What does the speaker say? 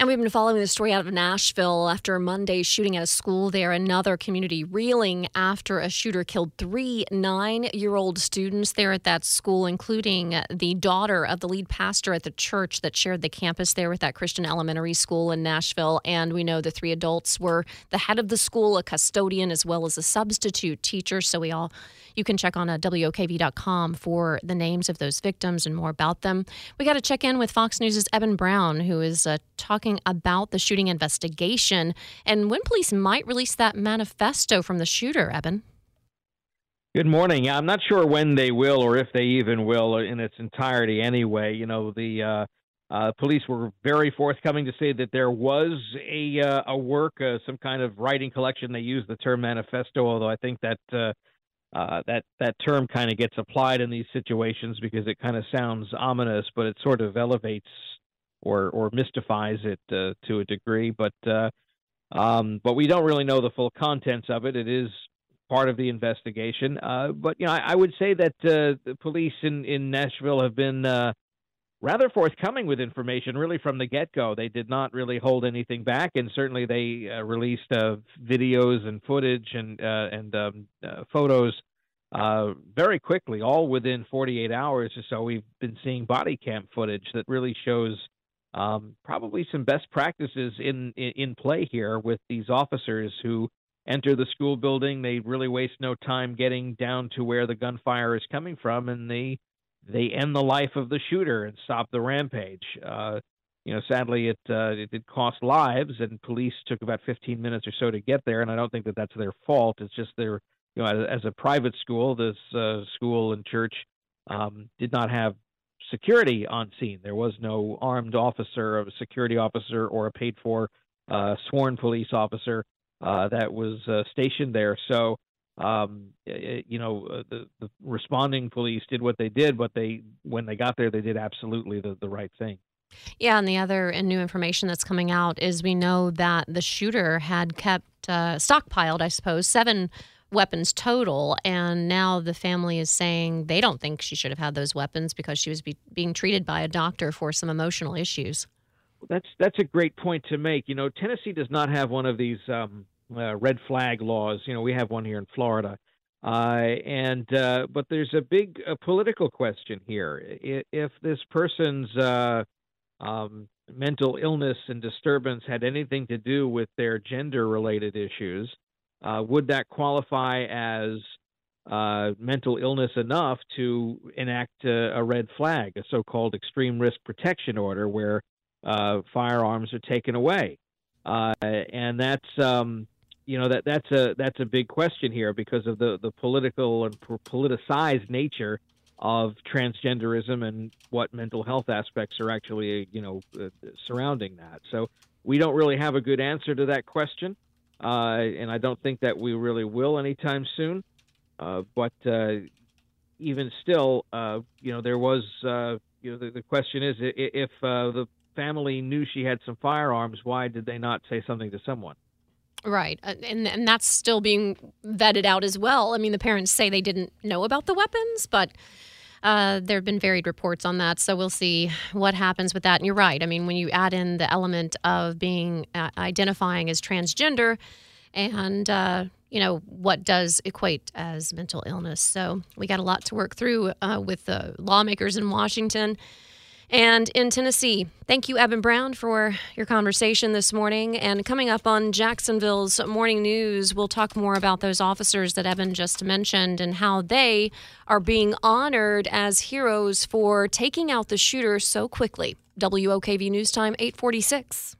And we've been following the story out of Nashville after Monday's shooting at a school there. Another community reeling after a shooter killed three nine year old students there at that school, including the daughter of the lead pastor at the church that shared the campus there with that Christian elementary school in Nashville. And we know the three adults were the head of the school, a custodian, as well as a substitute teacher. So we all you can check on uh, WOKV.com for the names of those victims and more about them. We got to check in with Fox News' Eben Brown, who is uh, talking about the shooting investigation and when police might release that manifesto from the shooter, Eben. Good morning. I'm not sure when they will or if they even will in its entirety anyway. You know, the uh, uh, police were very forthcoming to say that there was a uh, a work, uh, some kind of writing collection. They used the term manifesto, although I think that uh, uh, that that term kind of gets applied in these situations because it kind of sounds ominous, but it sort of elevates or or mystifies it uh, to a degree. But uh, um, but we don't really know the full contents of it. It is part of the investigation. Uh, but you know, I, I would say that uh, the police in in Nashville have been rather forthcoming with information really from the get-go they did not really hold anything back and certainly they uh, released uh, videos and footage and uh, and um, uh, photos uh, very quickly all within 48 hours or so we've been seeing body cam footage that really shows um, probably some best practices in, in in play here with these officers who enter the school building they really waste no time getting down to where the gunfire is coming from and they they end the life of the shooter and stop the rampage. Uh, you know, sadly, it uh, it did cost lives, and police took about 15 minutes or so to get there. And I don't think that that's their fault. It's just their, you know, as, as a private school, this uh, school and church um, did not have security on scene. There was no armed officer, a security officer, or a paid-for uh, sworn police officer uh, that was uh, stationed there. So um, you know, uh, the, the responding police did what they did, but they, when they got there, they did absolutely the, the right thing. Yeah, and the other and new information that's coming out is we know that the shooter had kept uh, stockpiled, I suppose, seven weapons total, and now the family is saying they don't think she should have had those weapons because she was be- being treated by a doctor for some emotional issues. That's that's a great point to make. You know, Tennessee does not have one of these um, uh, red flag laws. You know, we have one here in Florida. Uh, and uh, but there's a big uh, political question here. If this person's uh, um, mental illness and disturbance had anything to do with their gender-related issues, uh, would that qualify as mental illness enough to enact a, a, red flag, a so-called extreme risk protection order, where firearms are taken away? and that's um, you know that that's a that's a big question here because of the the political and politicized nature of transgenderism and what mental health aspects are actually you know uh, surrounding that. So we don't really have a good answer to that question, uh, and I don't think that we really will anytime soon. Uh, but uh, even still, uh, you know, there was uh, you know the, the, question is if the family knew she had some firearms, why did they not say something to someone? Right. Uh, and and that's still being vetted out as well. I mean, the parents say they didn't know about the weapons, but uh, there have been varied reports on that. So we'll see what happens with that. And you're right. I mean, when you add in the element of being uh, identifying as transgender and, uh, you know, what does equate as mental illness. So we got a lot to work through uh, with the lawmakers in Washington and in Tennessee. Thank you, Eben Brown, for your conversation this morning. And coming up on Jacksonville's morning news, we'll talk more about those officers that Evan just mentioned and how they are being honored as heroes for taking out the shooter so quickly. WOKV News Time 846.